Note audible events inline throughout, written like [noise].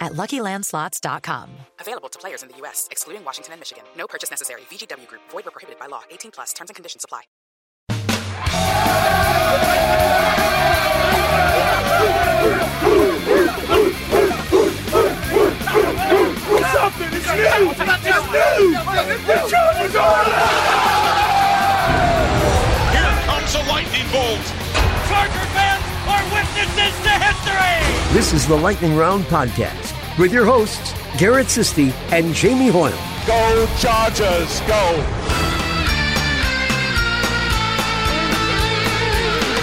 at luckylandslots.com. Available to players in the U.S., excluding Washington and Michigan. No purchase necessary. VGW Group, void where prohibited by law. 18 plus terms and conditions apply. Here comes a lightning bolt. Charger fans are witnesses to history. This is the Lightning Round Podcast with your hosts, Garrett Sisti and Jamie Hoyle. Go Chargers, go.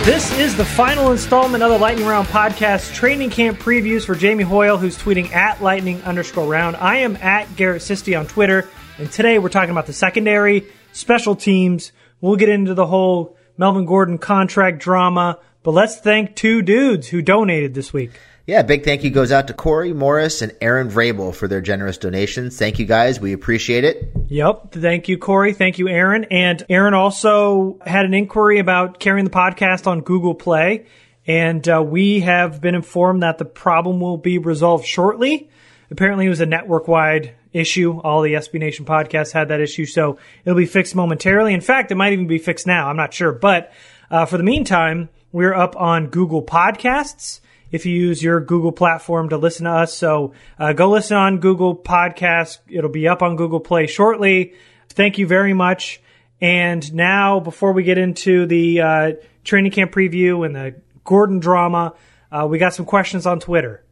This is the final installment of the Lightning Round podcast training camp previews for Jamie Hoyle, who's tweeting at lightning underscore round. I am at Garrett Sisti on Twitter, and today we're talking about the secondary, special teams. We'll get into the whole Melvin Gordon contract drama, but let's thank two dudes who donated this week. Yeah, big thank you goes out to Corey Morris and Aaron Vrabel for their generous donations. Thank you guys. We appreciate it. Yep. Thank you, Corey. Thank you, Aaron. And Aaron also had an inquiry about carrying the podcast on Google Play. And uh, we have been informed that the problem will be resolved shortly. Apparently, it was a network wide issue. All the SB Nation podcasts had that issue. So it'll be fixed momentarily. In fact, it might even be fixed now. I'm not sure. But uh, for the meantime, we're up on Google Podcasts if you use your Google platform to listen to us. So uh, go listen on Google Podcasts. It'll be up on Google Play shortly. Thank you very much. And now, before we get into the uh, training camp preview and the Gordon drama, uh, we got some questions on Twitter.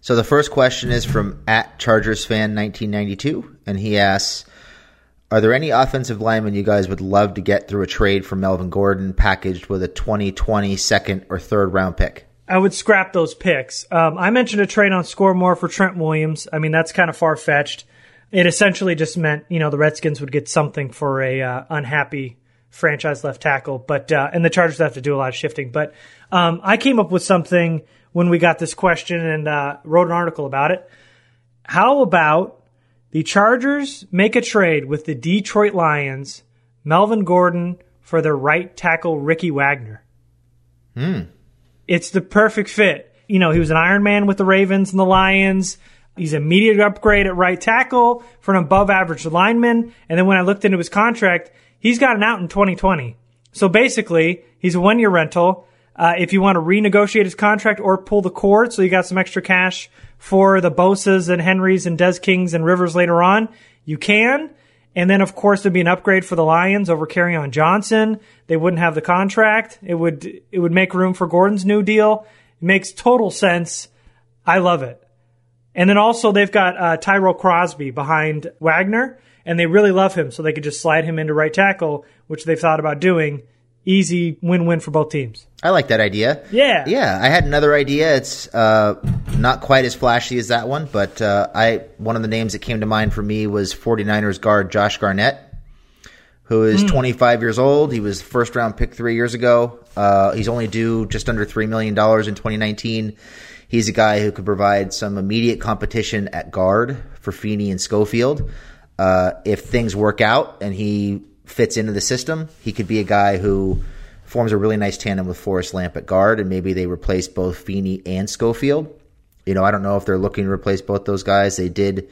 So the first question is from at Chargers fan 1992, and he asks, "Are there any offensive linemen you guys would love to get through a trade for Melvin Gordon, packaged with a 2020 second or third round pick?" I would scrap those picks. Um, I mentioned a trade on Score More for Trent Williams. I mean, that's kind of far fetched. It essentially just meant, you know, the Redskins would get something for a uh, unhappy franchise left tackle, but uh, and the Chargers have to do a lot of shifting. But um, I came up with something when we got this question and uh, wrote an article about it. How about the Chargers make a trade with the Detroit Lions, Melvin Gordon for their right tackle Ricky Wagner? Hmm. It's the perfect fit. You know, he was an Iron Man with the Ravens and the Lions. He's an immediate upgrade at right tackle for an above average lineman. And then when I looked into his contract, he's gotten out in 2020. So basically, he's a one year rental. Uh, if you want to renegotiate his contract or pull the cord, so you got some extra cash for the Bosas and Henrys and Des Kings and Rivers later on, you can. And then, of course, there'd be an upgrade for the Lions over on Johnson. They wouldn't have the contract. It would it would make room for Gordon's new deal. It makes total sense. I love it. And then also they've got uh, Tyrell Crosby behind Wagner, and they really love him, so they could just slide him into right tackle, which they've thought about doing. Easy win-win for both teams. I like that idea. Yeah, yeah. I had another idea. It's uh, not quite as flashy as that one, but uh, I one of the names that came to mind for me was 49ers guard Josh Garnett, who is mm. 25 years old. He was first round pick three years ago. Uh, he's only due just under three million dollars in 2019. He's a guy who could provide some immediate competition at guard for Feeney and Schofield. Uh, if things work out and he fits into the system, he could be a guy who forms a really nice tandem with Forrest Lamp at guard, and maybe they replace both Feeney and Schofield. You know, I don't know if they're looking to replace both those guys. They did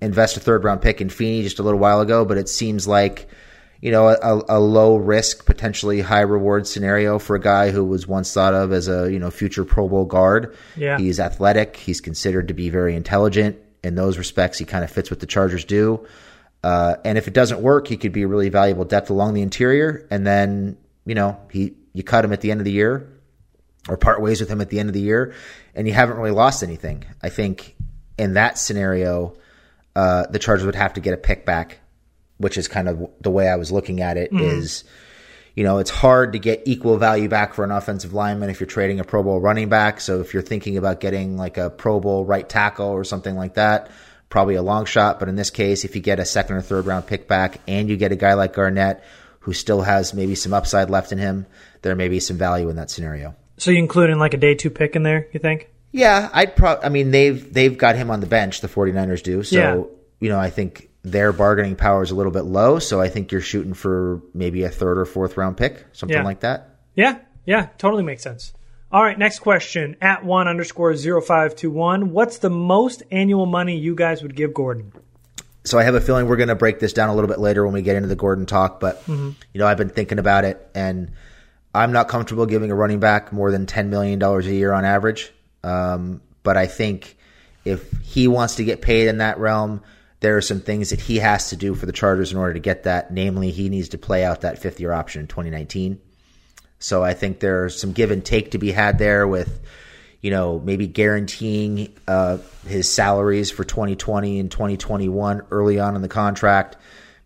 invest a third round pick in Feeney just a little while ago, but it seems like you know a, a, low risk, potentially high reward scenario for a guy who was once thought of as a you know future Pro Bowl guard. Yeah, he's athletic. He's considered to be very intelligent in those respects. He kind of fits what the Chargers do. Uh, and if it doesn't work, he could be a really valuable depth along the interior. And then, you know, he you cut him at the end of the year or part ways with him at the end of the year, and you haven't really lost anything. I think in that scenario, uh, the Chargers would have to get a pick back, which is kind of the way I was looking at it. Mm. Is you know, it's hard to get equal value back for an offensive lineman if you're trading a Pro Bowl running back. So if you're thinking about getting like a Pro Bowl right tackle or something like that, probably a long shot. But in this case, if you get a second or third round pick back and you get a guy like Garnett who still has maybe some upside left in him, there may be some value in that scenario. So you include in like a day two pick in there, you think? Yeah, I'd probably, I mean, they've, they've got him on the bench, the 49ers do. So, yeah. you know, I think their bargaining power is a little bit low. So I think you're shooting for maybe a third or fourth round pick, something yeah. like that. Yeah. Yeah. Totally makes sense. All right, next question at one underscore zero five two one. What's the most annual money you guys would give Gordon? So I have a feeling we're going to break this down a little bit later when we get into the Gordon talk. But mm-hmm. you know, I've been thinking about it, and I'm not comfortable giving a running back more than ten million dollars a year on average. Um, but I think if he wants to get paid in that realm, there are some things that he has to do for the Chargers in order to get that. Namely, he needs to play out that fifth year option in 2019. So I think there's some give and take to be had there with, you know, maybe guaranteeing uh, his salaries for 2020 and 2021 early on in the contract.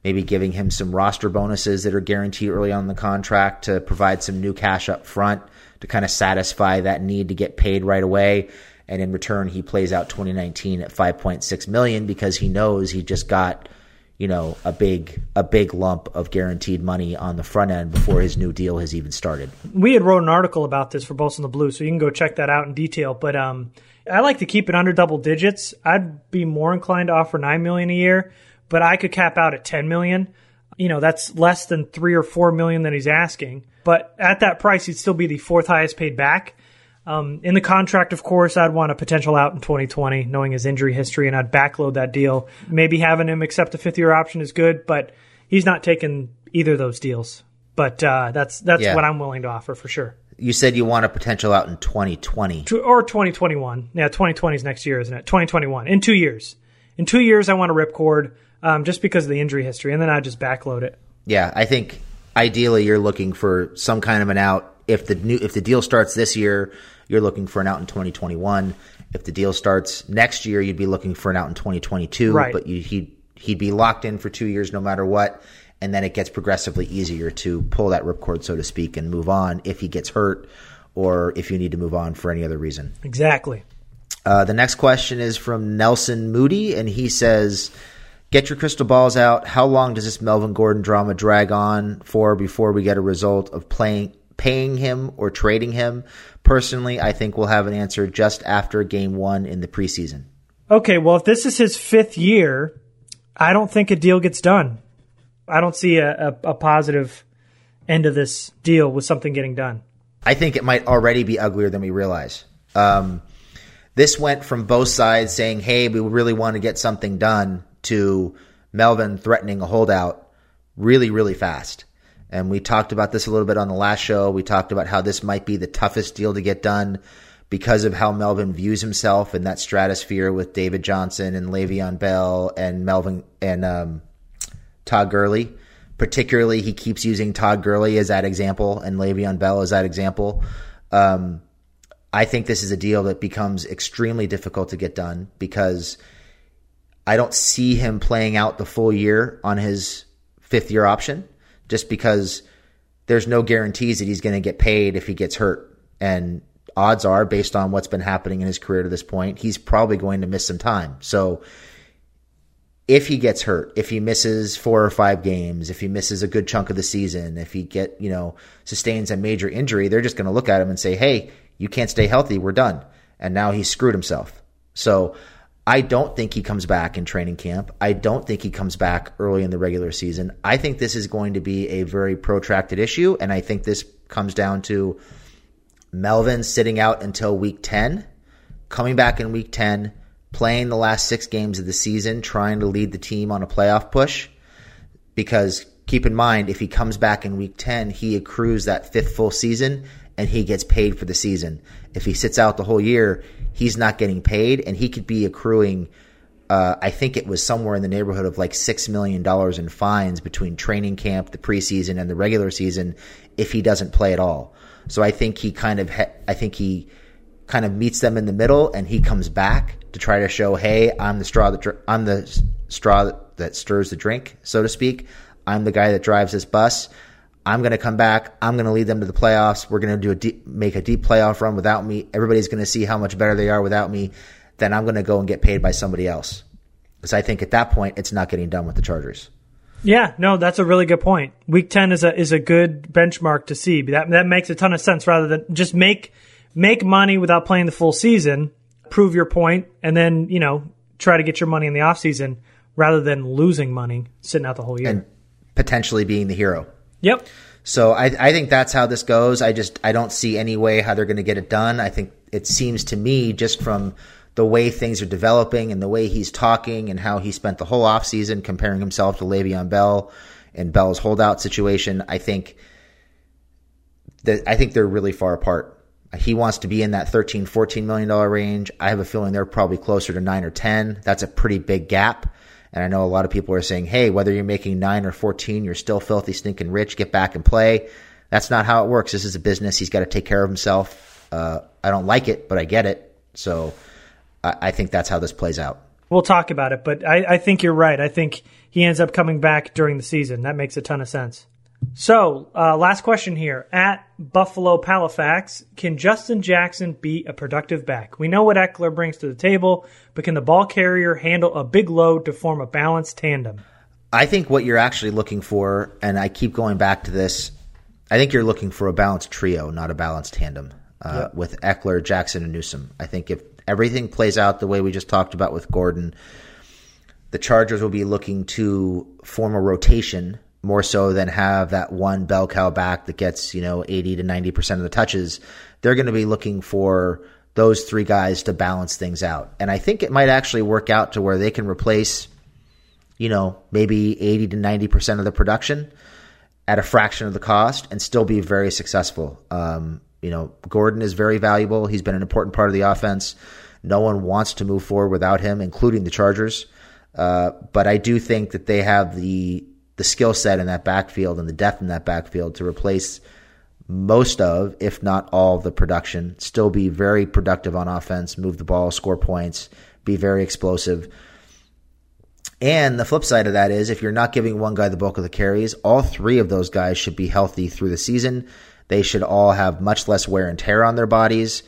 Maybe giving him some roster bonuses that are guaranteed early on in the contract to provide some new cash up front to kind of satisfy that need to get paid right away. And in return, he plays out 2019 at 5.6 million because he knows he just got you know a big a big lump of guaranteed money on the front end before his new deal has even started. We had wrote an article about this for Bolts in the Blue, so you can go check that out in detail. But um, I like to keep it under double digits. I'd be more inclined to offer nine million a year, but I could cap out at ten million. You know, that's less than three or four million that he's asking. But at that price, he'd still be the fourth highest paid back. Um, in the contract, of course, I'd want a potential out in 2020, knowing his injury history, and I'd backload that deal. Maybe having him accept a fifth year option is good, but he's not taking either of those deals. But uh, that's that's yeah. what I'm willing to offer for sure. You said you want a potential out in 2020 or 2021. Yeah, 2020 is next year, isn't it? 2021 in two years. In two years, I want a ripcord um, just because of the injury history, and then I just backload it. Yeah, I think ideally you're looking for some kind of an out if the new if the deal starts this year you're looking for an out in 2021. If the deal starts next year, you'd be looking for an out in 2022. Right. But you, he'd he'd be locked in for two years no matter what. And then it gets progressively easier to pull that ripcord, so to speak, and move on if he gets hurt or if you need to move on for any other reason. Exactly. Uh, the next question is from Nelson Moody, and he says, Get your crystal balls out. How long does this Melvin Gordon drama drag on for before we get a result of playing paying him or trading him? Personally, I think we'll have an answer just after game one in the preseason. Okay, well, if this is his fifth year, I don't think a deal gets done. I don't see a, a, a positive end of this deal with something getting done. I think it might already be uglier than we realize. Um, this went from both sides saying, hey, we really want to get something done, to Melvin threatening a holdout really, really fast. And we talked about this a little bit on the last show. We talked about how this might be the toughest deal to get done because of how Melvin views himself in that stratosphere with David Johnson and Le'Veon Bell and Melvin and um, Todd Gurley. Particularly, he keeps using Todd Gurley as that example and Le'Veon Bell as that example. Um, I think this is a deal that becomes extremely difficult to get done because I don't see him playing out the full year on his fifth year option just because there's no guarantees that he's going to get paid if he gets hurt. And odds are, based on what's been happening in his career to this point, he's probably going to miss some time. So if he gets hurt, if he misses four or five games, if he misses a good chunk of the season, if he get, you know, sustains a major injury, they're just going to look at him and say, Hey, you can't stay healthy. We're done. And now he's screwed himself. So I don't think he comes back in training camp. I don't think he comes back early in the regular season. I think this is going to be a very protracted issue. And I think this comes down to Melvin sitting out until week 10, coming back in week 10, playing the last six games of the season, trying to lead the team on a playoff push. Because keep in mind, if he comes back in week 10, he accrues that fifth full season and he gets paid for the season. If he sits out the whole year, he's not getting paid and he could be accruing. Uh, I think it was somewhere in the neighborhood of like $6 million in fines between training camp, the preseason, and the regular season if he doesn't play at all. So I think he kind of, I think he kind of meets them in the middle and he comes back to try to show, hey, I'm the straw that I'm the straw that, that stirs the drink, so to speak. I'm the guy that drives this bus. I'm going to come back. I'm going to lead them to the playoffs. We're going to do a deep, make a deep playoff run without me. Everybody's going to see how much better they are without me. Then I'm going to go and get paid by somebody else. Because I think at that point, it's not getting done with the Chargers. Yeah, no, that's a really good point. Week ten is a is a good benchmark to see. That that makes a ton of sense. Rather than just make make money without playing the full season, prove your point, and then you know try to get your money in the off season rather than losing money sitting out the whole year and potentially being the hero. Yep. So I, I think that's how this goes. I just I don't see any way how they're going to get it done. I think it seems to me just from the way things are developing and the way he's talking and how he spent the whole offseason comparing himself to Le'Veon Bell and Bell's holdout situation, I think that I think they're really far apart. He wants to be in that 13, 14 million dollar range. I have a feeling they're probably closer to 9 or 10. That's a pretty big gap. And I know a lot of people are saying, hey, whether you're making nine or 14, you're still filthy, stinking rich. Get back and play. That's not how it works. This is a business. He's got to take care of himself. Uh, I don't like it, but I get it. So I, I, think that's how this plays out. We'll talk about it, but I, I think you're right. I think he ends up coming back during the season. That makes a ton of sense. So, uh, last question here. At Buffalo Palifax, can Justin Jackson be a productive back? We know what Ekeler brings to the table, but can the ball carrier handle a big load to form a balanced tandem? I think what you're actually looking for, and I keep going back to this, I think you're looking for a balanced trio, not a balanced tandem uh, yep. with Ekeler, Jackson, and Newsome. I think if everything plays out the way we just talked about with Gordon, the Chargers will be looking to form a rotation more so than have that one bell cow back that gets, you know, 80 to 90% of the touches. They're going to be looking for those three guys to balance things out. And I think it might actually work out to where they can replace, you know, maybe 80 to 90% of the production at a fraction of the cost and still be very successful. Um, you know, Gordon is very valuable. He's been an important part of the offense. No one wants to move forward without him, including the Chargers. Uh, but I do think that they have the the skill set in that backfield and the depth in that backfield to replace most of, if not all, of the production. Still be very productive on offense, move the ball, score points, be very explosive. And the flip side of that is if you're not giving one guy the bulk of the carries, all three of those guys should be healthy through the season. They should all have much less wear and tear on their bodies,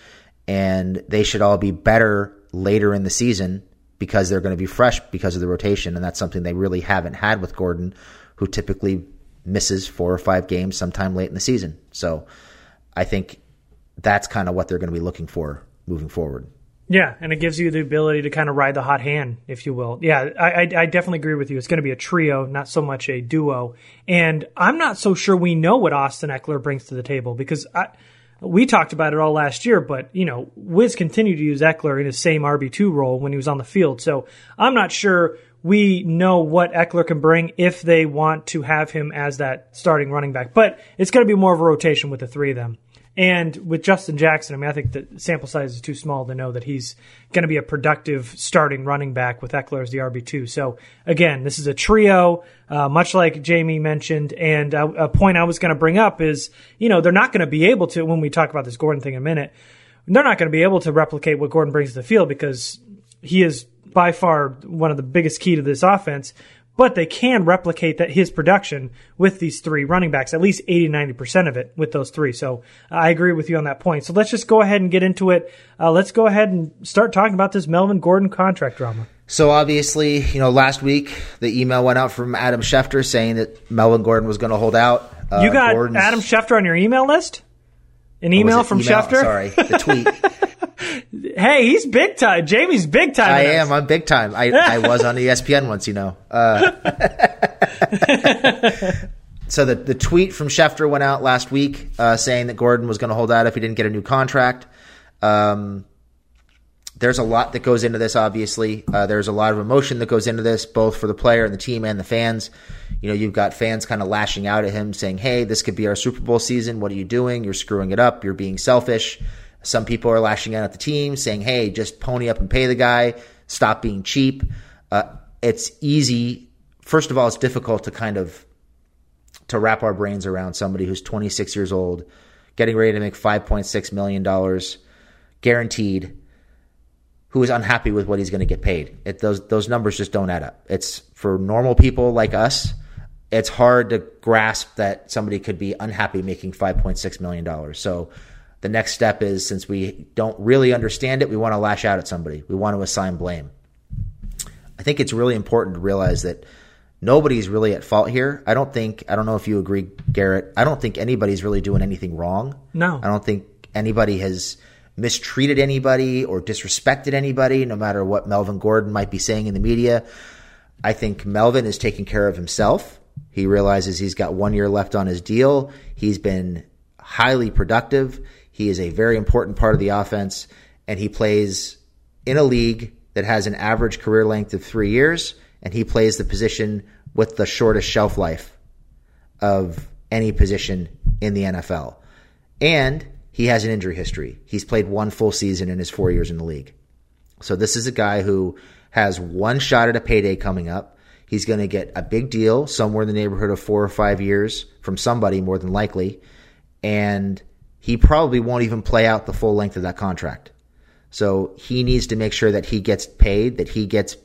and they should all be better later in the season because they're going to be fresh because of the rotation. And that's something they really haven't had with Gordon who typically misses four or five games sometime late in the season. So I think that's kind of what they're going to be looking for moving forward. Yeah, and it gives you the ability to kind of ride the hot hand, if you will. Yeah, I, I, definitely agree with you. It's going to be a trio, not so much a duo. And I'm not so sure we know what Austin Ekeler brings to the table because I, we talked about it all last year, but you know, Wiz continued to use Ekeler in his same RB two role when he was on the field. So I'm not sure we know what Ekeler can bring if they want to have him as that starting running back. But it's going to be more of a rotation with the three of them. And with Justin Jackson, I mean, I think the sample size is too small to know that he's going to be a productive starting running back with Ekeler as the RB2. So, again, this is a trio, uh, much like Jamie mentioned. And uh, a point I was going to bring up is, you know, they're not going to be able to, when we talk about this Gordon thing in a minute, they're not going to be able to replicate what Gordon brings to the field because he is by far one of the biggest key to this offense, but they can replicate that his production with these three running backs, at least 80, 90% of it with those three. So I agree with you on that point. So let's just go ahead and get into it. Uh, let's go ahead and start talking about this Melvin Gordon contract drama. So obviously, you know, last week the email went out from Adam Schefter saying that Melvin Gordon was going to hold out. Uh, you got Gordon's, Adam Schefter on your email list? An email from email? Schefter? Sorry, the tweet. [laughs] hey, he's big time. Jamie's big time. I am. I'm big time. I, I was on ESPN once, you know. Uh, [laughs] so the the tweet from Schefter went out last week uh, saying that Gordon was going to hold out if he didn't get a new contract. Um, there's a lot that goes into this. Obviously, uh, there's a lot of emotion that goes into this, both for the player and the team and the fans. You know, you've got fans kind of lashing out at him, saying, "Hey, this could be our Super Bowl season. What are you doing? You're screwing it up. You're being selfish." Some people are lashing out at the team, saying, "Hey, just pony up and pay the guy. Stop being cheap." Uh, it's easy. First of all, it's difficult to kind of to wrap our brains around somebody who's 26 years old, getting ready to make 5.6 million dollars guaranteed, who is unhappy with what he's going to get paid. It, those those numbers just don't add up. It's for normal people like us. It's hard to grasp that somebody could be unhappy making 5.6 million dollars. So the next step is since we don't really understand it, we want to lash out at somebody. We want to assign blame. I think it's really important to realize that nobody's really at fault here. I don't think, I don't know if you agree, Garrett. I don't think anybody's really doing anything wrong. No. I don't think anybody has mistreated anybody or disrespected anybody, no matter what Melvin Gordon might be saying in the media. I think Melvin is taking care of himself. He realizes he's got one year left on his deal. He's been highly productive. He is a very important part of the offense, and he plays in a league that has an average career length of three years, and he plays the position with the shortest shelf life of any position in the NFL. And he has an injury history. He's played one full season in his four years in the league. So this is a guy who has one shot at a payday coming up. He's going to get a big deal somewhere in the neighborhood of four or five years from somebody, more than likely. And he probably won't even play out the full length of that contract. So he needs to make sure that he gets paid, that he gets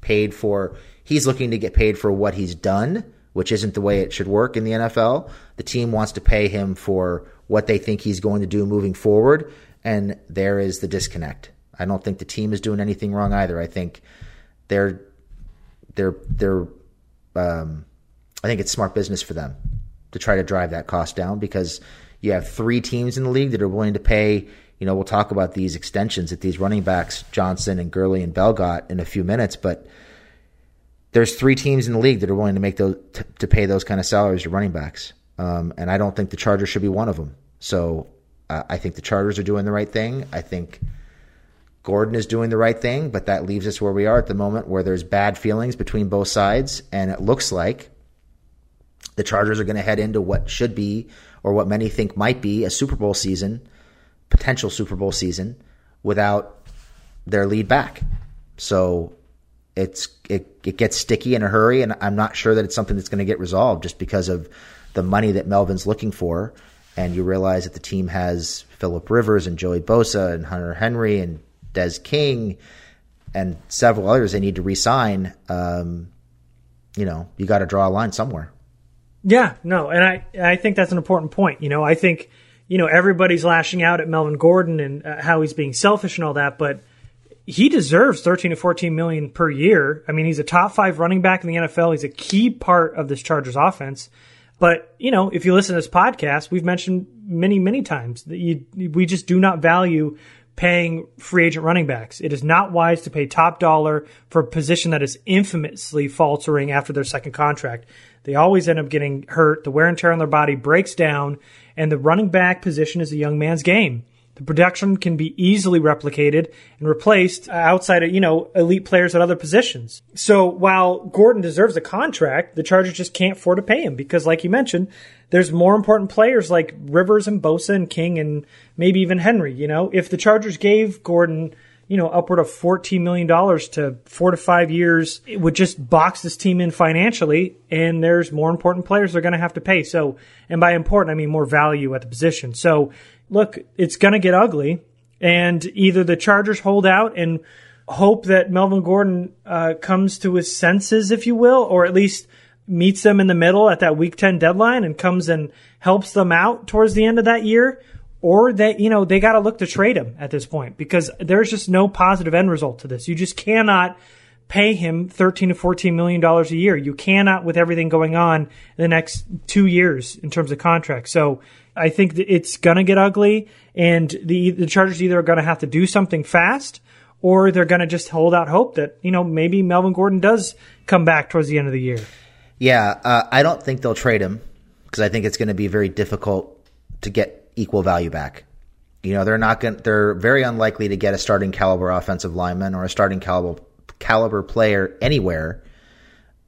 paid for, he's looking to get paid for what he's done, which isn't the way it should work in the NFL. The team wants to pay him for what they think he's going to do moving forward, and there is the disconnect. I don't think the team is doing anything wrong either. I think they're they're they're um, I think it's smart business for them to try to drive that cost down because you have three teams in the league that are willing to pay. You know, we'll talk about these extensions at these running backs, Johnson and Gurley and Bell got in a few minutes, but there's three teams in the league that are willing to make those to, to pay those kind of salaries to running backs, um, and I don't think the Chargers should be one of them. So uh, I think the Chargers are doing the right thing. I think Gordon is doing the right thing, but that leaves us where we are at the moment, where there's bad feelings between both sides, and it looks like the Chargers are going to head into what should be or what many think might be a Super Bowl season, potential Super Bowl season, without their lead back. So it's it, it gets sticky in a hurry, and I'm not sure that it's something that's going to get resolved just because of the money that Melvin's looking for. And you realize that the team has Philip Rivers and Joey Bosa and Hunter Henry and Des King and several others they need to re-sign. Um, you know, you got to draw a line somewhere. Yeah, no, and I I think that's an important point. You know, I think you know everybody's lashing out at Melvin Gordon and uh, how he's being selfish and all that, but he deserves 13 to 14 million per year. I mean, he's a top 5 running back in the NFL. He's a key part of this Chargers offense. But, you know, if you listen to this podcast, we've mentioned many, many times that you, we just do not value paying free agent running backs. It is not wise to pay top dollar for a position that is infamously faltering after their second contract. They always end up getting hurt. The wear and tear on their body breaks down, and the running back position is a young man's game. The production can be easily replicated and replaced outside of, you know, elite players at other positions. So while Gordon deserves a contract, the Chargers just can't afford to pay him because, like you mentioned, there's more important players like Rivers and Bosa and King and maybe even Henry. You know, if the Chargers gave Gordon you know, upward of $14 million to four to five years. It would just box this team in financially, and there's more important players they're going to have to pay. So, and by important, I mean more value at the position. So, look, it's going to get ugly, and either the Chargers hold out and hope that Melvin Gordon uh, comes to his senses, if you will, or at least meets them in the middle at that week 10 deadline and comes and helps them out towards the end of that year. Or that, you know, they got to look to trade him at this point because there's just no positive end result to this. You just cannot pay him 13 to 14 million dollars a year. You cannot with everything going on in the next two years in terms of contracts. So I think it's going to get ugly and the, the Chargers either are going to have to do something fast or they're going to just hold out hope that, you know, maybe Melvin Gordon does come back towards the end of the year. Yeah, uh, I don't think they'll trade him because I think it's going to be very difficult to equal value back. You know, they're not going. They're very unlikely to get a starting caliber offensive lineman or a starting caliber caliber player anywhere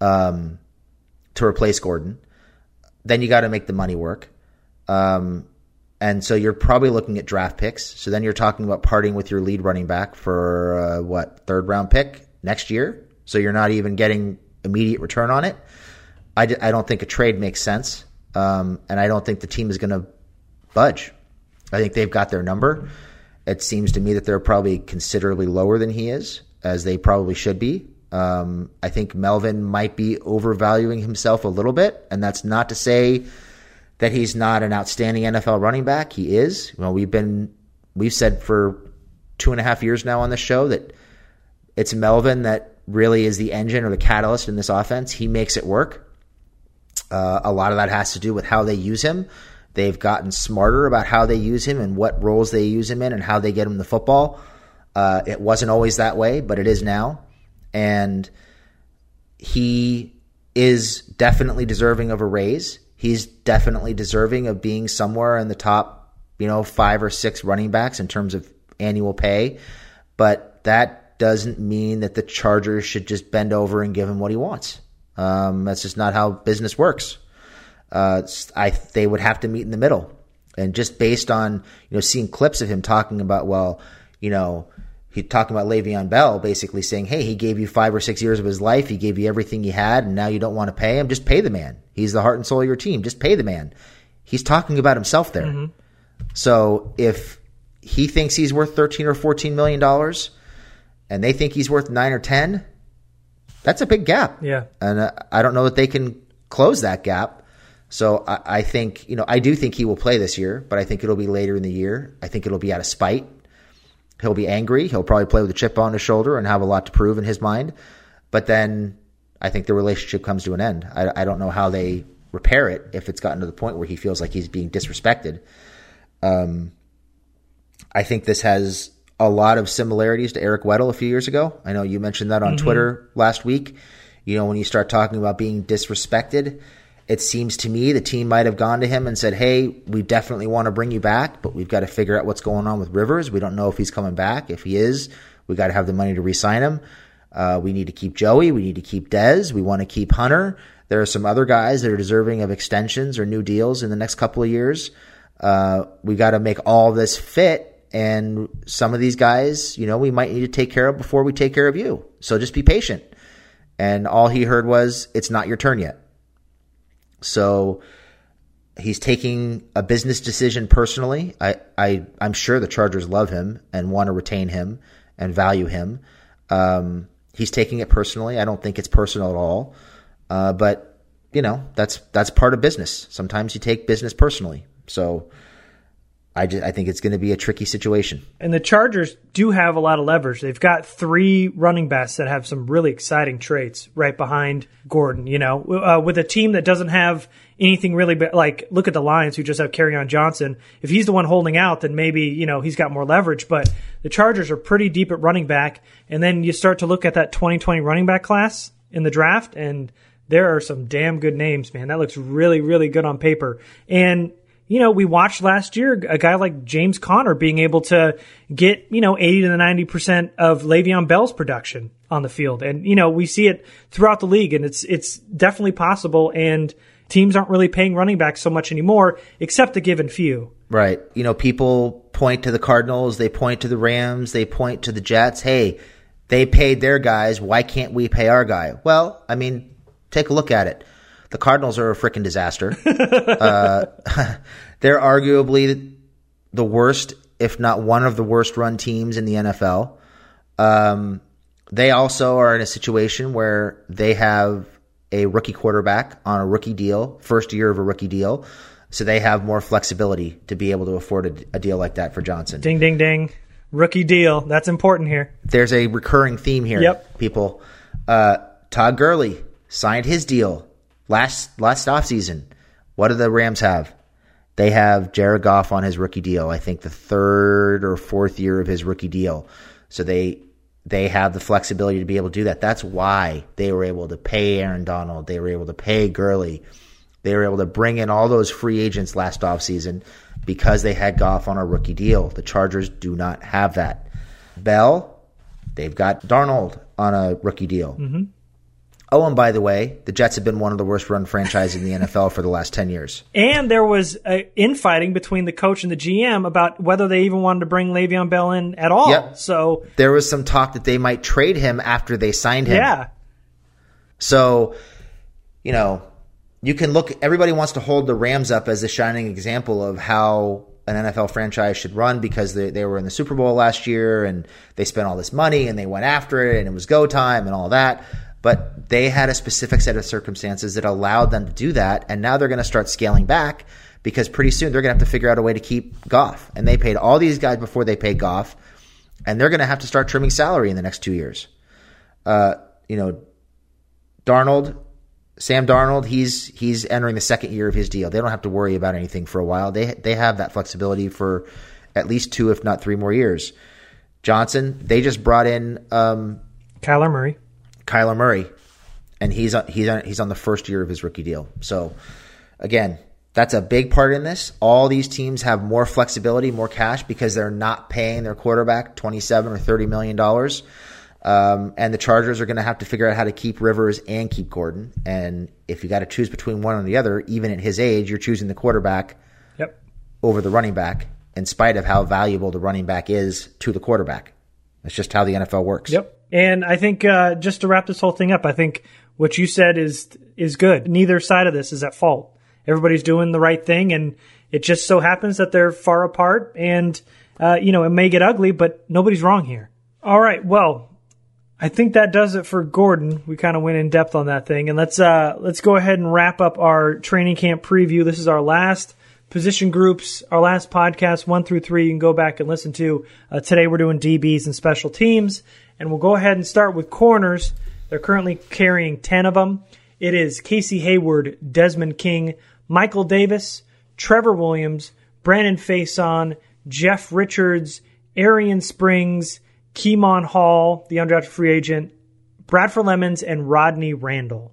um, to replace Gordon. Then you got to make the money work. Um, and so you're probably looking at draft picks. So then you're talking about parting with your lead running back for uh, what third round pick next year. So you're not even getting immediate return on it. I d- I don't think a trade makes sense, um, and I don't think the team is going to budge. I think they've got their number. It seems to me that they're probably considerably lower than he is, as they probably should be. Um, I think Melvin might be overvaluing himself a little bit, and that's not to say that he's not an outstanding NFL running back. He is. Well, we've been we've said for two and a half years now on the show that it's Melvin that really is the engine or the catalyst in this offense. He makes it work. Uh, a lot of that has to do with how they use him. They've gotten smarter about how they use him and what roles they use him in and how they get him the football. Uh, it wasn't always that way, but it is now. And he is definitely deserving of a raise. He's definitely deserving of being somewhere in the top, you know, five or six running backs in terms of annual pay. But that doesn't mean that the Chargers should just bend over and give him what he wants. Um, that's just not how business works. Uh, I they would have to meet in the middle, and just based on you know seeing clips of him talking about well, you know, he talking about Le'Veon Bell, basically saying, "Hey, he gave you five or six years of his life. He gave you everything he had, and now you don't want to pay him. Just pay the man. He's the heart and soul of your team. Just pay the man." He's talking about himself there. Mm-hmm. So if he thinks he's worth thirteen or fourteen million dollars, and they think he's worth nine or ten, that's a big gap. Yeah. And uh, I don't know that they can close that gap. So I, I, think, you know, I do think he will play this year, but I think it'll be later in the year. I think it'll be out of spite. He'll be angry. He'll probably play with a chip on his shoulder and have a lot to prove in his mind. But then I think the relationship comes to an end. I, I don't know how they repair it if it's gotten to the point where he feels like he's being disrespected. Um, I think this has a lot of similarities to Eric Weddle a few years ago. I know you mentioned that on mm-hmm. Twitter last week. You know, when you start talking about being disrespected, it seems to me the team might have gone to him and said, Hey, we definitely want to bring you back, but we've got to figure out what's going on with Rivers. We don't know if he's coming back. If he is, we got to have the money to re sign him. Uh, we need to keep Joey. We need to keep Dez. We want to keep Hunter. There are some other guys that are deserving of extensions or new deals in the next couple of years. Uh, we got to make all this fit and some of these guys, you know, we might need to take care of before we take care of you. So just be patient. And all he heard was, it's not your turn yet. So he's taking a business decision personally. I, I, I'm sure the Chargers love him and want to retain him and value him. Um, he's taking it personally. I don't think it's personal at all. Uh, but you know, that's, that's part of business. Sometimes you take business personally. So, I, just, I think it's going to be a tricky situation. And the Chargers do have a lot of leverage. They've got three running backs that have some really exciting traits right behind Gordon. You know, uh, with a team that doesn't have anything really like look at the Lions who just have on Johnson. If he's the one holding out, then maybe you know he's got more leverage. But the Chargers are pretty deep at running back, and then you start to look at that 2020 running back class in the draft, and there are some damn good names, man. That looks really, really good on paper. And you know, we watched last year a guy like James Conner being able to get, you know, 80 to 90% of Le'Veon Bell's production on the field. And, you know, we see it throughout the league and it's, it's definitely possible. And teams aren't really paying running backs so much anymore, except a given few. Right. You know, people point to the Cardinals, they point to the Rams, they point to the Jets. Hey, they paid their guys. Why can't we pay our guy? Well, I mean, take a look at it. The Cardinals are a freaking disaster. uh, [laughs] they're arguably the worst, if not one of the worst run teams in the NFL. Um, they also are in a situation where they have a rookie quarterback on a rookie deal, first year of a rookie deal. So they have more flexibility to be able to afford a, a deal like that for Johnson. Ding, ding, ding. Rookie deal. That's important here. There's a recurring theme here, Yep. people. Uh, Todd Gurley signed his deal last last offseason. What do the Rams have? They have Jared Goff on his rookie deal. I think the third or fourth year of his rookie deal. So they they have the flexibility to be able to do that. That's why they were able to pay Aaron Donald. They were able to pay Gurley. They were able to bring in all those free agents last offseason because they had Goff on a rookie deal. The Chargers do not have that. Bell, they've got Darnold on a rookie deal. Mm-hmm. Oh, and by the way, the Jets have been one of the worst run franchises in the NFL for the last 10 years. And there was infighting between the coach and the GM about whether they even wanted to bring Le'Veon Bell in at all. Yep. So There was some talk that they might trade him after they signed him. yeah, So, you know, you can look, everybody wants to hold the Rams up as a shining example of how an NFL franchise should run because they, they were in the Super Bowl last year and they spent all this money and they went after it and it was go time and all that. But they had a specific set of circumstances that allowed them to do that. And now they're going to start scaling back because pretty soon they're going to have to figure out a way to keep Goff. And they paid all these guys before they paid Goff. And they're going to have to start trimming salary in the next two years. Uh, you know, Darnold, Sam Darnold, he's he's entering the second year of his deal. They don't have to worry about anything for a while. They they have that flexibility for at least two, if not three more years. Johnson, they just brought in um, Kyler Murray. Kyler Murray, and he's on, he's on, he's on the first year of his rookie deal. So again, that's a big part in this. All these teams have more flexibility, more cash because they're not paying their quarterback twenty seven or thirty million dollars. Um, and the Chargers are going to have to figure out how to keep Rivers and keep Gordon. And if you got to choose between one or the other, even at his age, you're choosing the quarterback Yep. over the running back, in spite of how valuable the running back is to the quarterback. That's just how the NFL works. Yep. And I think uh, just to wrap this whole thing up, I think what you said is is good. Neither side of this is at fault. Everybody's doing the right thing, and it just so happens that they're far apart. And uh, you know, it may get ugly, but nobody's wrong here. All right. Well, I think that does it for Gordon. We kind of went in depth on that thing, and let's uh, let's go ahead and wrap up our training camp preview. This is our last position groups, our last podcast one through three. You can go back and listen to. Uh, today we're doing DBs and special teams, and we'll go ahead and start with corners. They're currently carrying ten of them. It is Casey Hayward, Desmond King, Michael Davis, Trevor Williams, Brandon Facyson, Jeff Richards, Arrion Springs. Keemon Hall, the undrafted free agent, Bradford Lemons, and Rodney Randall.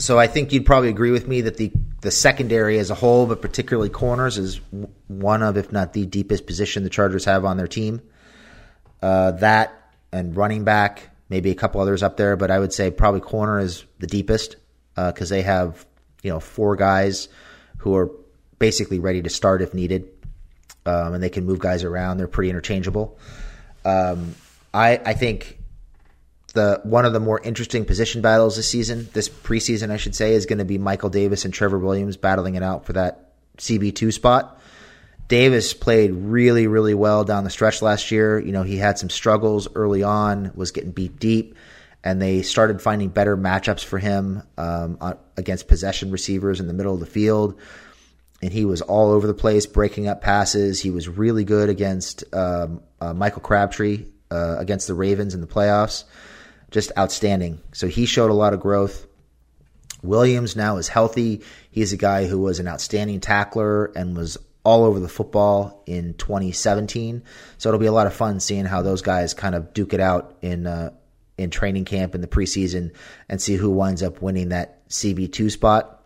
So I think you'd probably agree with me that the the secondary as a whole, but particularly corners, is one of, if not the deepest position the Chargers have on their team. Uh, that and running back, maybe a couple others up there, but I would say probably corner is the deepest because they have you know four guys who are basically ready to start if needed, um, and they can move guys around. They're pretty interchangeable. Um, I I think the one of the more interesting position battles this season, this preseason, I should say, is going to be Michael Davis and Trevor Williams battling it out for that CB two spot. Davis played really, really well down the stretch last year. You know, he had some struggles early on, was getting beat deep, and they started finding better matchups for him um, against possession receivers in the middle of the field. And he was all over the place, breaking up passes. He was really good against um, uh, Michael Crabtree uh, against the Ravens in the playoffs. Just outstanding. So he showed a lot of growth. Williams now is healthy. He's a guy who was an outstanding tackler and was all over the football in 2017. So it'll be a lot of fun seeing how those guys kind of duke it out in uh, in training camp in the preseason and see who winds up winning that CB2 spot.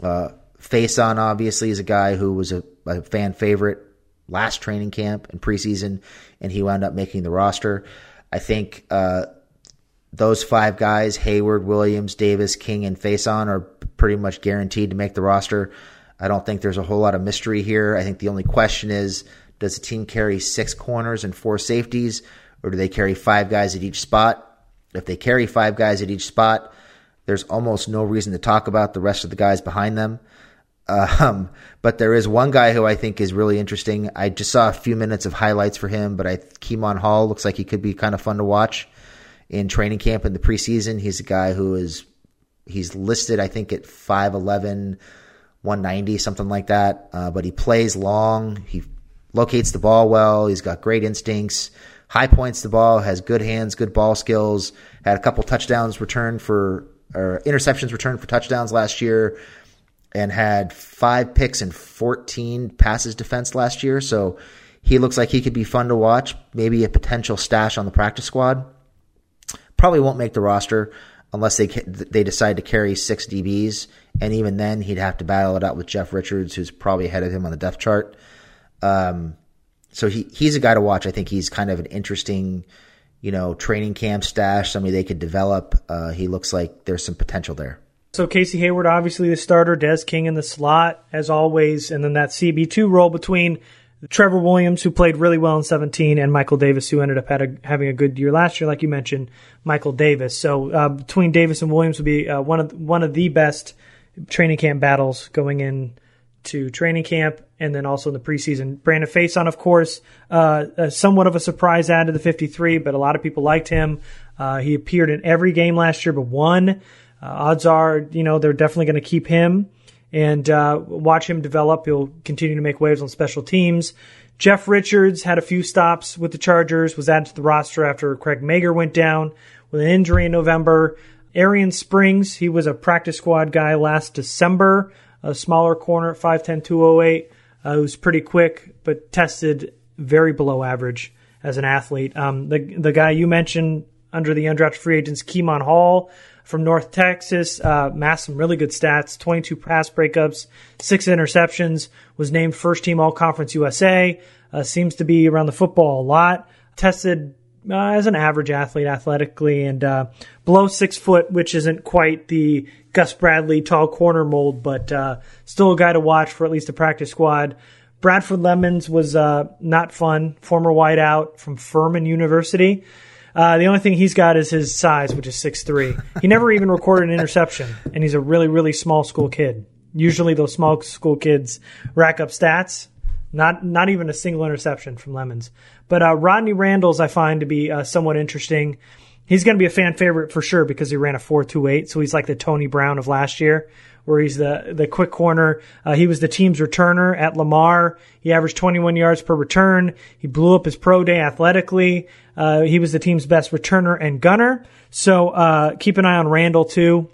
Uh, Facyson obviously is a guy who was a, a fan favorite last training camp and preseason, and he wound up making the roster. I think uh, those five guys, Hayward, Williams, Davis, King, and Facyson, are pretty much guaranteed to make the roster. I don't think there's a whole lot of mystery here. I think the only question is does the team carry six corners and four safeties, or do they carry five guys at each spot? If they carry five guys at each spot, there's almost no reason to talk about the rest of the guys behind them. Um, but there is one guy who I think is really interesting. I just saw a few minutes of highlights for him, but I Kemon Hall looks like he could be kind of fun to watch in training camp in the preseason. He's a guy who is he's listed, I think, at 5'11, 190, something like that. Uh, but he plays long. He locates the ball well. He's got great instincts. High points the ball. Has good hands, good ball skills. Had a couple touchdowns returned for or interceptions returned for touchdowns last year and had five picks and 14 passes defense last year. So he looks like he could be fun to watch. Maybe a potential stash on the practice squad. Probably won't make the roster unless they they decide to carry six DBs, and even then he'd have to battle it out with Jeff Richards, who's probably ahead of him on the depth chart. Um, so he he's a guy to watch. I think he's kind of an interesting, you know, training camp stash. Somebody they could develop. Uh, he looks like there's some potential there. So Casey Hayward, obviously the starter, Des King in the slot as always, and then that CB two role between Trevor Williams, who played really well in 17, and Michael Davis, who ended up a, having a good year last year, like you mentioned, Michael Davis. So uh, between Davis and Williams would be uh, one of one of the best training camp battles going in to training camp, and then also in the preseason. Brandon Facyson, of course, uh, uh, somewhat of a surprise add to the 53, but a lot of people liked him. Uh, he appeared in every game last year but one. Uh, odds are, you know, they're definitely going to keep him and uh, watch him develop. He'll continue to make waves on special teams. Jeff Richards had a few stops with the Chargers, was added to the roster after Craig Mager went down with an injury in November. Arrion Springs, he was a practice squad guy last December, a smaller corner at 5'10, 208, uh, who's pretty quick, but tested very below average as an athlete. Um, the, the guy you mentioned under the undrafted free agents, Kemon Hall, from North Texas. Uh, massed some really good stats 22 pass breakups, six interceptions, was named first team All Conference USA. Uh, seems to be around the football a lot. Tested uh, as an average athlete athletically and uh, below six foot, which isn't quite the Gus Bradley tall corner mold, but uh, still a guy to watch for at least a practice squad. Bradford Lemons was uh, not fun, former wideout from Furman University. Uh, the only thing he's got is his size, which is six three. He never [laughs] even recorded an interception, and he's a really, really small school kid. Usually, those small school kids rack up stats. Not, not even a single interception from Lemons. But uh, Rodney Randle's I find to be uh, somewhat interesting. He's going to be a fan favorite for sure because he ran a four two eight, so he's like the Tony Brown of last year where he's the the quick corner. Uh, he was the team's returner at Lamar. He averaged 21 yards per return. He blew up his pro day athletically. Uh, he was the team's best returner and gunner. So uh, keep an eye on Randle too.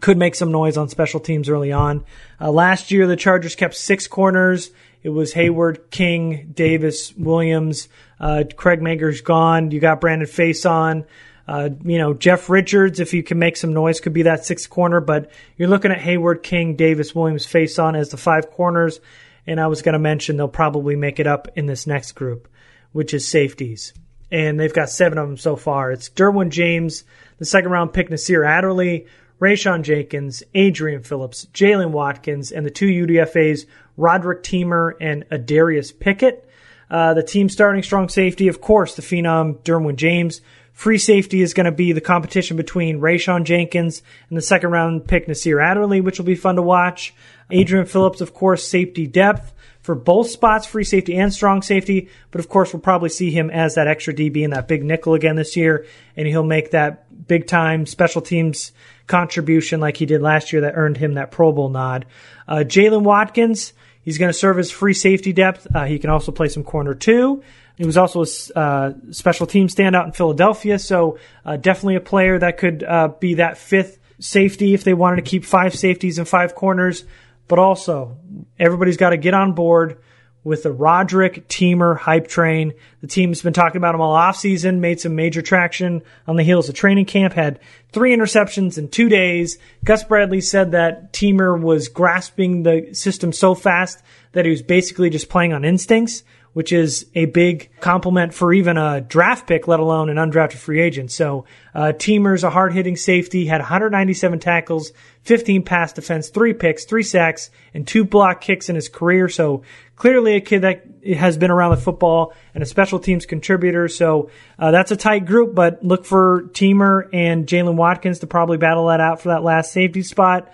Could make some noise on special teams early on. Uh, last year, the Chargers kept six corners. It was Hayward, King, Davis, Williams. Uh, Craig Mager's gone. You got Brandon Facyson. Uh, you know, Jeff Richards, if you can make some noise, could be that sixth corner, but you're looking at Hayward, King, Davis, Williams, Facyson as the five corners. And I was going to mention they'll probably make it up in this next group, which is safeties. And they've got seven of them so far. It's Derwin James, the second round pick, Nasir Adderley, Rayshawn Jenkins, Adrian Phillips, Jaylen Watkins, and the two UDFAs, Roderick Teamer and Adarius Pickett. Uh, the team starting strong safety, of course, the phenom Derwin James, Free safety is going to be the competition between Rayshawn Jenkins and the second round pick Nasir Adderley, which will be fun to watch. Adrian Phillips, of course, safety depth for both spots, free safety and strong safety. But of course, we'll probably see him as that extra DB and that big nickel again this year, and he'll make that big time special teams contribution like he did last year that earned him that Pro Bowl nod. Uh, Jaylen Watkins, he's going to serve as free safety depth. Uh, he can also play some corner two. He was also a uh, special team standout in Philadelphia, so uh, definitely a player that could uh, be that fifth safety if they wanted to keep five safeties and five corners. But also, everybody's got to get on board with the Roderick Teamer hype train. The team's been talking about him all offseason, made some major traction on the heels of training camp, had three interceptions in two days. Gus Bradley said that Teamer was grasping the system so fast that he was basically just playing on instincts, which is a big compliment for even a draft pick, let alone an undrafted free agent. So, uh, Teamer's a hard hitting safety, had 197 tackles, 15 pass defense, three picks, three sacks, and two block kicks in his career. So clearly a kid that has been around the football and a special teams contributor. So uh, that's a tight group, but look for Teamer and Jaylen Watkins to probably battle that out for that last safety spot.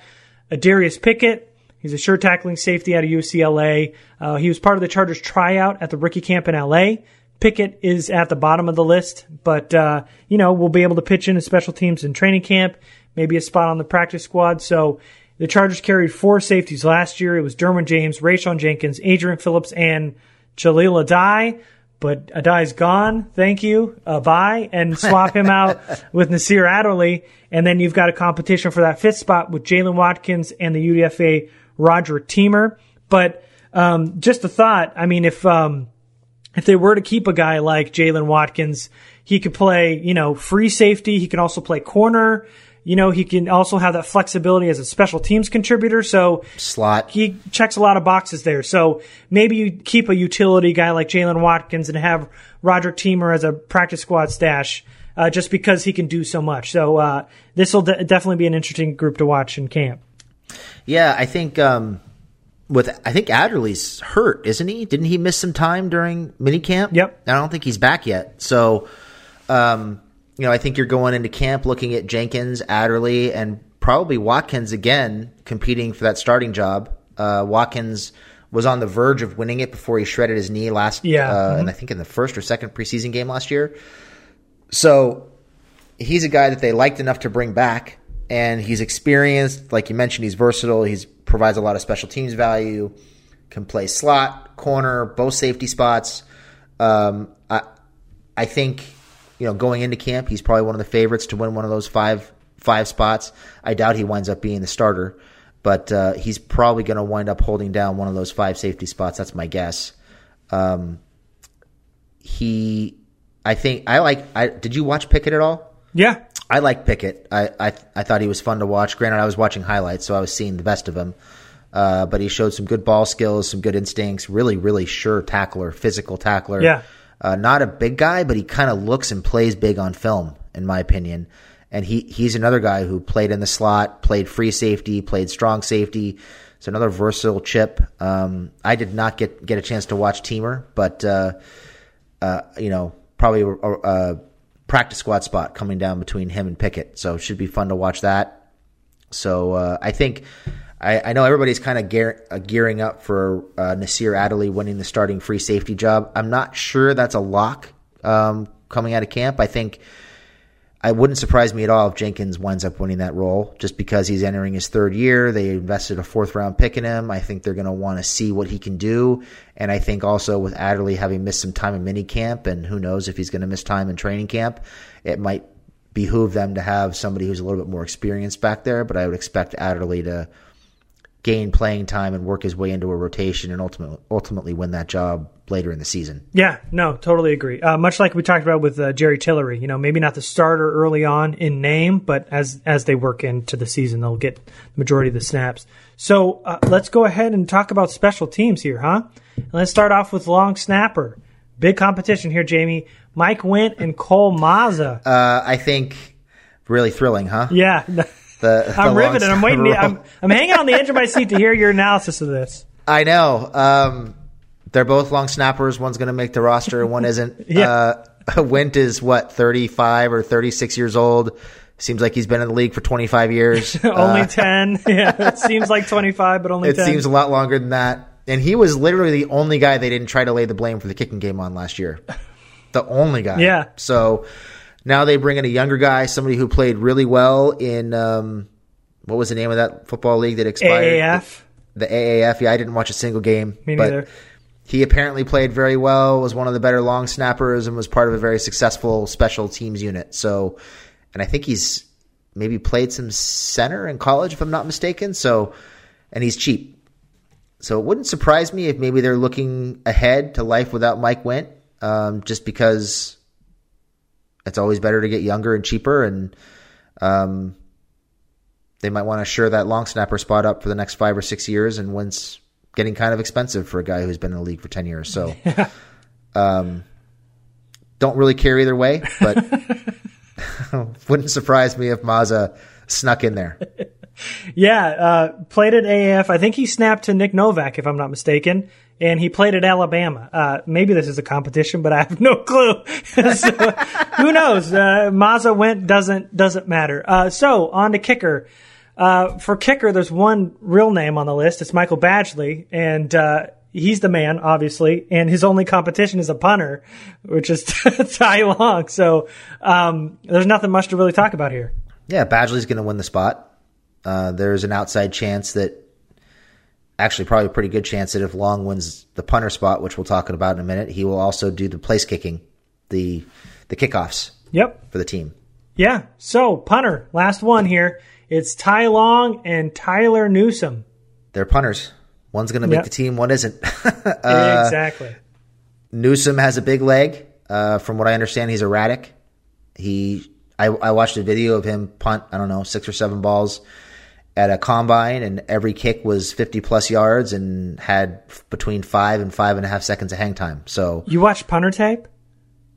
Uh, Darius Pickett. He's a sure tackling safety out of UCLA. Uh, he was part of the Chargers tryout at the rookie camp in LA. Pickett is at the bottom of the list, but, uh, you know, we'll be able to pitch in a special teams in training camp maybe a spot on the practice squad. So the Chargers carried four safeties last year. It was Derwin James, Rayshawn Jenkins, Adrian Phillips, and Jahleel Addae. But Addae's gone. Thank you. Uh, bye. And swap him out [laughs] with Nasir Adderley. And then you've got a competition for that fifth spot with Jaylen Watkins and the UDFA Roderick Teamer. But um, just a thought. I mean, if um, if they were to keep a guy like Jaylen Watkins, he could play, you know, free safety. He can also play corner. You know, he can also have that flexibility as a special teams contributor. So slot. He checks a lot of boxes there. So maybe you keep a utility guy like Jaylen Watkins and have Roger Teamer as a practice squad stash. Uh, just because he can do so much. So uh, this will de- definitely be an interesting group to watch in camp. Yeah, I think um, with I think Adderley's hurt, isn't he? Didn't he miss some time during minicamp? Yep. I don't think he's back yet. So um, you know, I think you're going into camp looking at Jenkins, Adderley, and probably Watkins again competing for that starting job. Uh, Watkins was on the verge of winning it before he shredded his knee last, yeah, uh, mm-hmm. and I think in the first or second preseason game last year. So he's a guy that they liked enough to bring back, and he's experienced. Like you mentioned, he's versatile. He provides a lot of special teams value. Can play slot, corner, both safety spots. Um, I, I think you know, going into camp, he's probably one of the favorites to win one of those five five spots. I doubt he winds up being the starter, but uh, he's probably going to wind up holding down one of those five safety spots. That's my guess. Um, he, I think, I like. I did you watch Pickett at all? Yeah, I like Pickett. I, I I thought he was fun to watch. Granted, I was watching highlights, so I was seeing the best of him. Uh, but he showed some good ball skills, some good instincts. Really, really sure tackler, physical tackler. Yeah. Uh, not a big guy, but he kind of looks and plays big on film, in my opinion. And he he's another guy who played in the slot, played free safety, played strong safety. It's another versatile chip. Um, I did not get get a chance to watch Teamer, but uh, uh, you know, probably a, a, practice squad spot coming down between him and Pickett. So it should be fun to watch that. So uh, I think I, I know everybody's kind of gear, uh, gearing up for uh, Nasir Adderley winning the starting free safety job. I'm not sure that's a lock um, coming out of camp. I think I wouldn't surprise me at all if Jenkins winds up winning that role just because he's entering his third year. They invested a fourth round pick in him. I think they're going to want to see what he can do. And I think also with Adderley having missed some time in mini camp, and who knows if he's going to miss time in training camp, it might behoove them to have somebody who's a little bit more experienced back there. But I would expect Adderley to gain playing time and work his way into a rotation and ultimately ultimately win that job later in the season. Yeah, no, totally agree. Uh, much like we talked about with uh, Jerry Tillery, you know, maybe not the starter early on in name, but as as they work into the season, they'll get the majority of the snaps. So uh, let's go ahead and talk about special teams here, huh? Let's start off with long snapper. Big competition here, Jamie. Mike Windt and Cole Mazza. Uh, I think really thrilling, huh? Yeah. [laughs] The, I'm riveted. I'm waiting. I'm, I'm hanging on the edge of my seat to hear your analysis of this. [laughs] I know. Um, they're both long snappers. One's going to make the roster, and one isn't. [laughs] yeah. Uh, [laughs] Windt is what 35 or 36 years old. Seems like he's been in the league for 25 years. only uh, 10. Yeah, it seems like 25, but only it 10. seems a lot longer than that. And he was literally the only guy they didn't try to lay the blame for the kicking game on last year. The only guy. Yeah. So now they bring in a younger guy, somebody who played really well in um, what was the name of that football league that expired? AAF. The, the, AAF. Yeah, I didn't watch a single game. Me neither. he apparently played very well, was one of the better long snappers, and was part of a very successful special teams unit. So, and I think he's maybe played some center in college, if I'm not mistaken. So, and he's cheap. So it wouldn't surprise me if maybe they're looking ahead to life without Mike Windt, um, just because it's always better to get younger and cheaper, and um, they might want to shore that long snapper spot up for the next five or six years, and Windt's getting kind of expensive for a guy who's been in the league for ten years. So, [laughs] um, don't really care either way, but [laughs] wouldn't surprise me if Mazza snuck in there. [laughs] Yeah, uh, played at AAF. I think he snapped to Nick Novak, if I'm not mistaken, and he played at Alabama. Uh, maybe this is a competition, but I have [laughs] no clue. [laughs] so, who knows? Uh, Mazza Windt doesn't doesn't matter. Uh, so on to kicker. Uh, for kicker, there's one real name on the list. It's Michael Badgley, and uh, he's the man, obviously. And his only competition is a punter, which is [laughs] Ty Long. So um, there's nothing much to really talk about here. Yeah, Badgley's going to win the spot. Uh, there's an outside chance that, actually, probably a pretty good chance that if Long wins the punter spot, which we'll talk about in a minute, he will also do the place kicking, the the kickoffs. Yep. For the team. Yeah. So punter, last one here. It's Ty Long and Tyler Newsome. They're punters. One's going to make Yep. the team, one isn't. [laughs] uh, exactly. Newsome has a big leg. Uh, from what I understand, he's erratic. He, I, I watched a video of him punt. I don't know six or seven balls at a combine, and every kick was fifty plus yards and had between five and five and a half seconds of hang time. So You watched punter tape?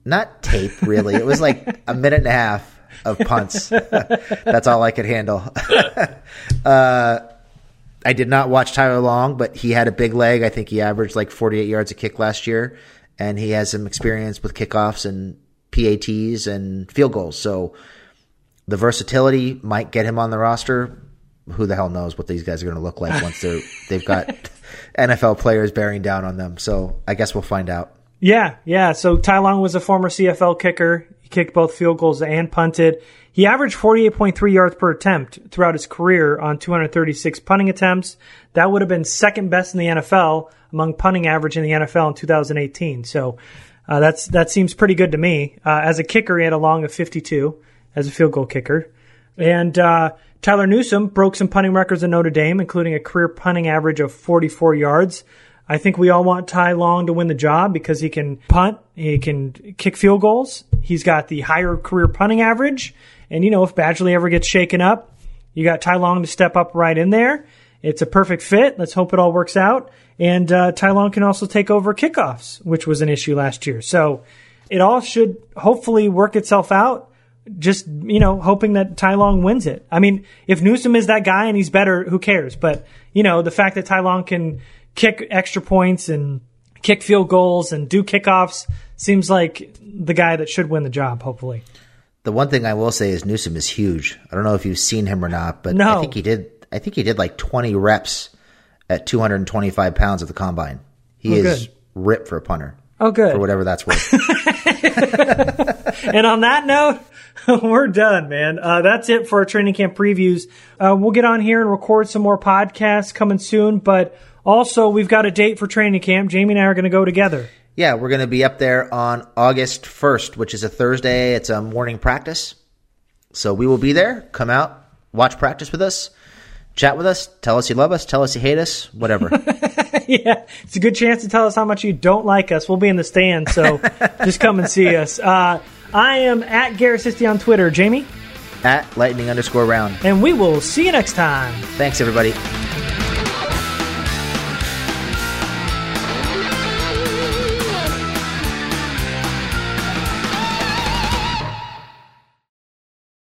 not tape really. it was like [laughs] a minute and a half of punts. [laughs] That's all I could handle. [laughs] uh, I did not watch Tyler Long, but he had a big leg. I think he averaged like 48 yards a kick last year, and he has some experience with kickoffs and PATs and field goals. So the versatility might get him on the roster. Who the hell knows what these guys are going to look like once they're they've got [laughs] NFL players bearing down on them. So I guess we'll find out. Yeah, yeah. So Ty Long was a former CFL kicker. He kicked both field goals and punted. He averaged 48.3 yards per attempt throughout his career on 236 punting attempts. That would have been second best in the NFL among punting average in the NFL in 2018. So uh, that's that seems pretty good to me. Uh, as a kicker, he had a long of 52 as a field goal kicker. And uh, Tyler Newsome broke some punting records in Notre Dame, including a career punting average of 44 yards. I think we all want Ty Long to win the job because he can punt, he can kick field goals. He's got the higher career punting average. And, you know, if Badgley ever gets shaken up, you got Ty Long to step up right in there. It's a perfect fit. Let's hope it all works out. And uh, Ty Long can also take over kickoffs, which was an issue last year. So it all should hopefully work itself out. Just, you know, hoping that Ty Long wins it. I mean, if Newsome is that guy and he's better, who cares? But, you know, the fact that Ty Long can kick extra points and kick field goals and do kickoffs seems like the guy that should win the job, hopefully. The one thing I will say is Newsome is huge. I don't know if you've seen him or not, but No. I think he did. I think he did like 20 reps at 225 pounds at the combine. He Oh, is good. ripped for a punter. Oh, good. For whatever that's worth. [laughs] [laughs] and on that note, [laughs] we're done, man. Uh, that's it for our training camp previews. Uh, we'll get on here and record some more podcasts coming soon, but also we've got a date for training camp. Jamie and I are going to go together. yeah, we're going to be up there on August 1st, which is a Thursday. It's a morning practice. So we will be there. Come out, watch practice with us, chat with us, tell us you love us, tell us you hate us, whatever. [laughs] yeah, it's a good chance to tell us how much you don't like us. We'll be in the stand, so [laughs] just come and see us. Uh, I am at Garrett Sisti on Twitter. Jamie? At lightning underscore round. And we will see you next time. Thanks, everybody.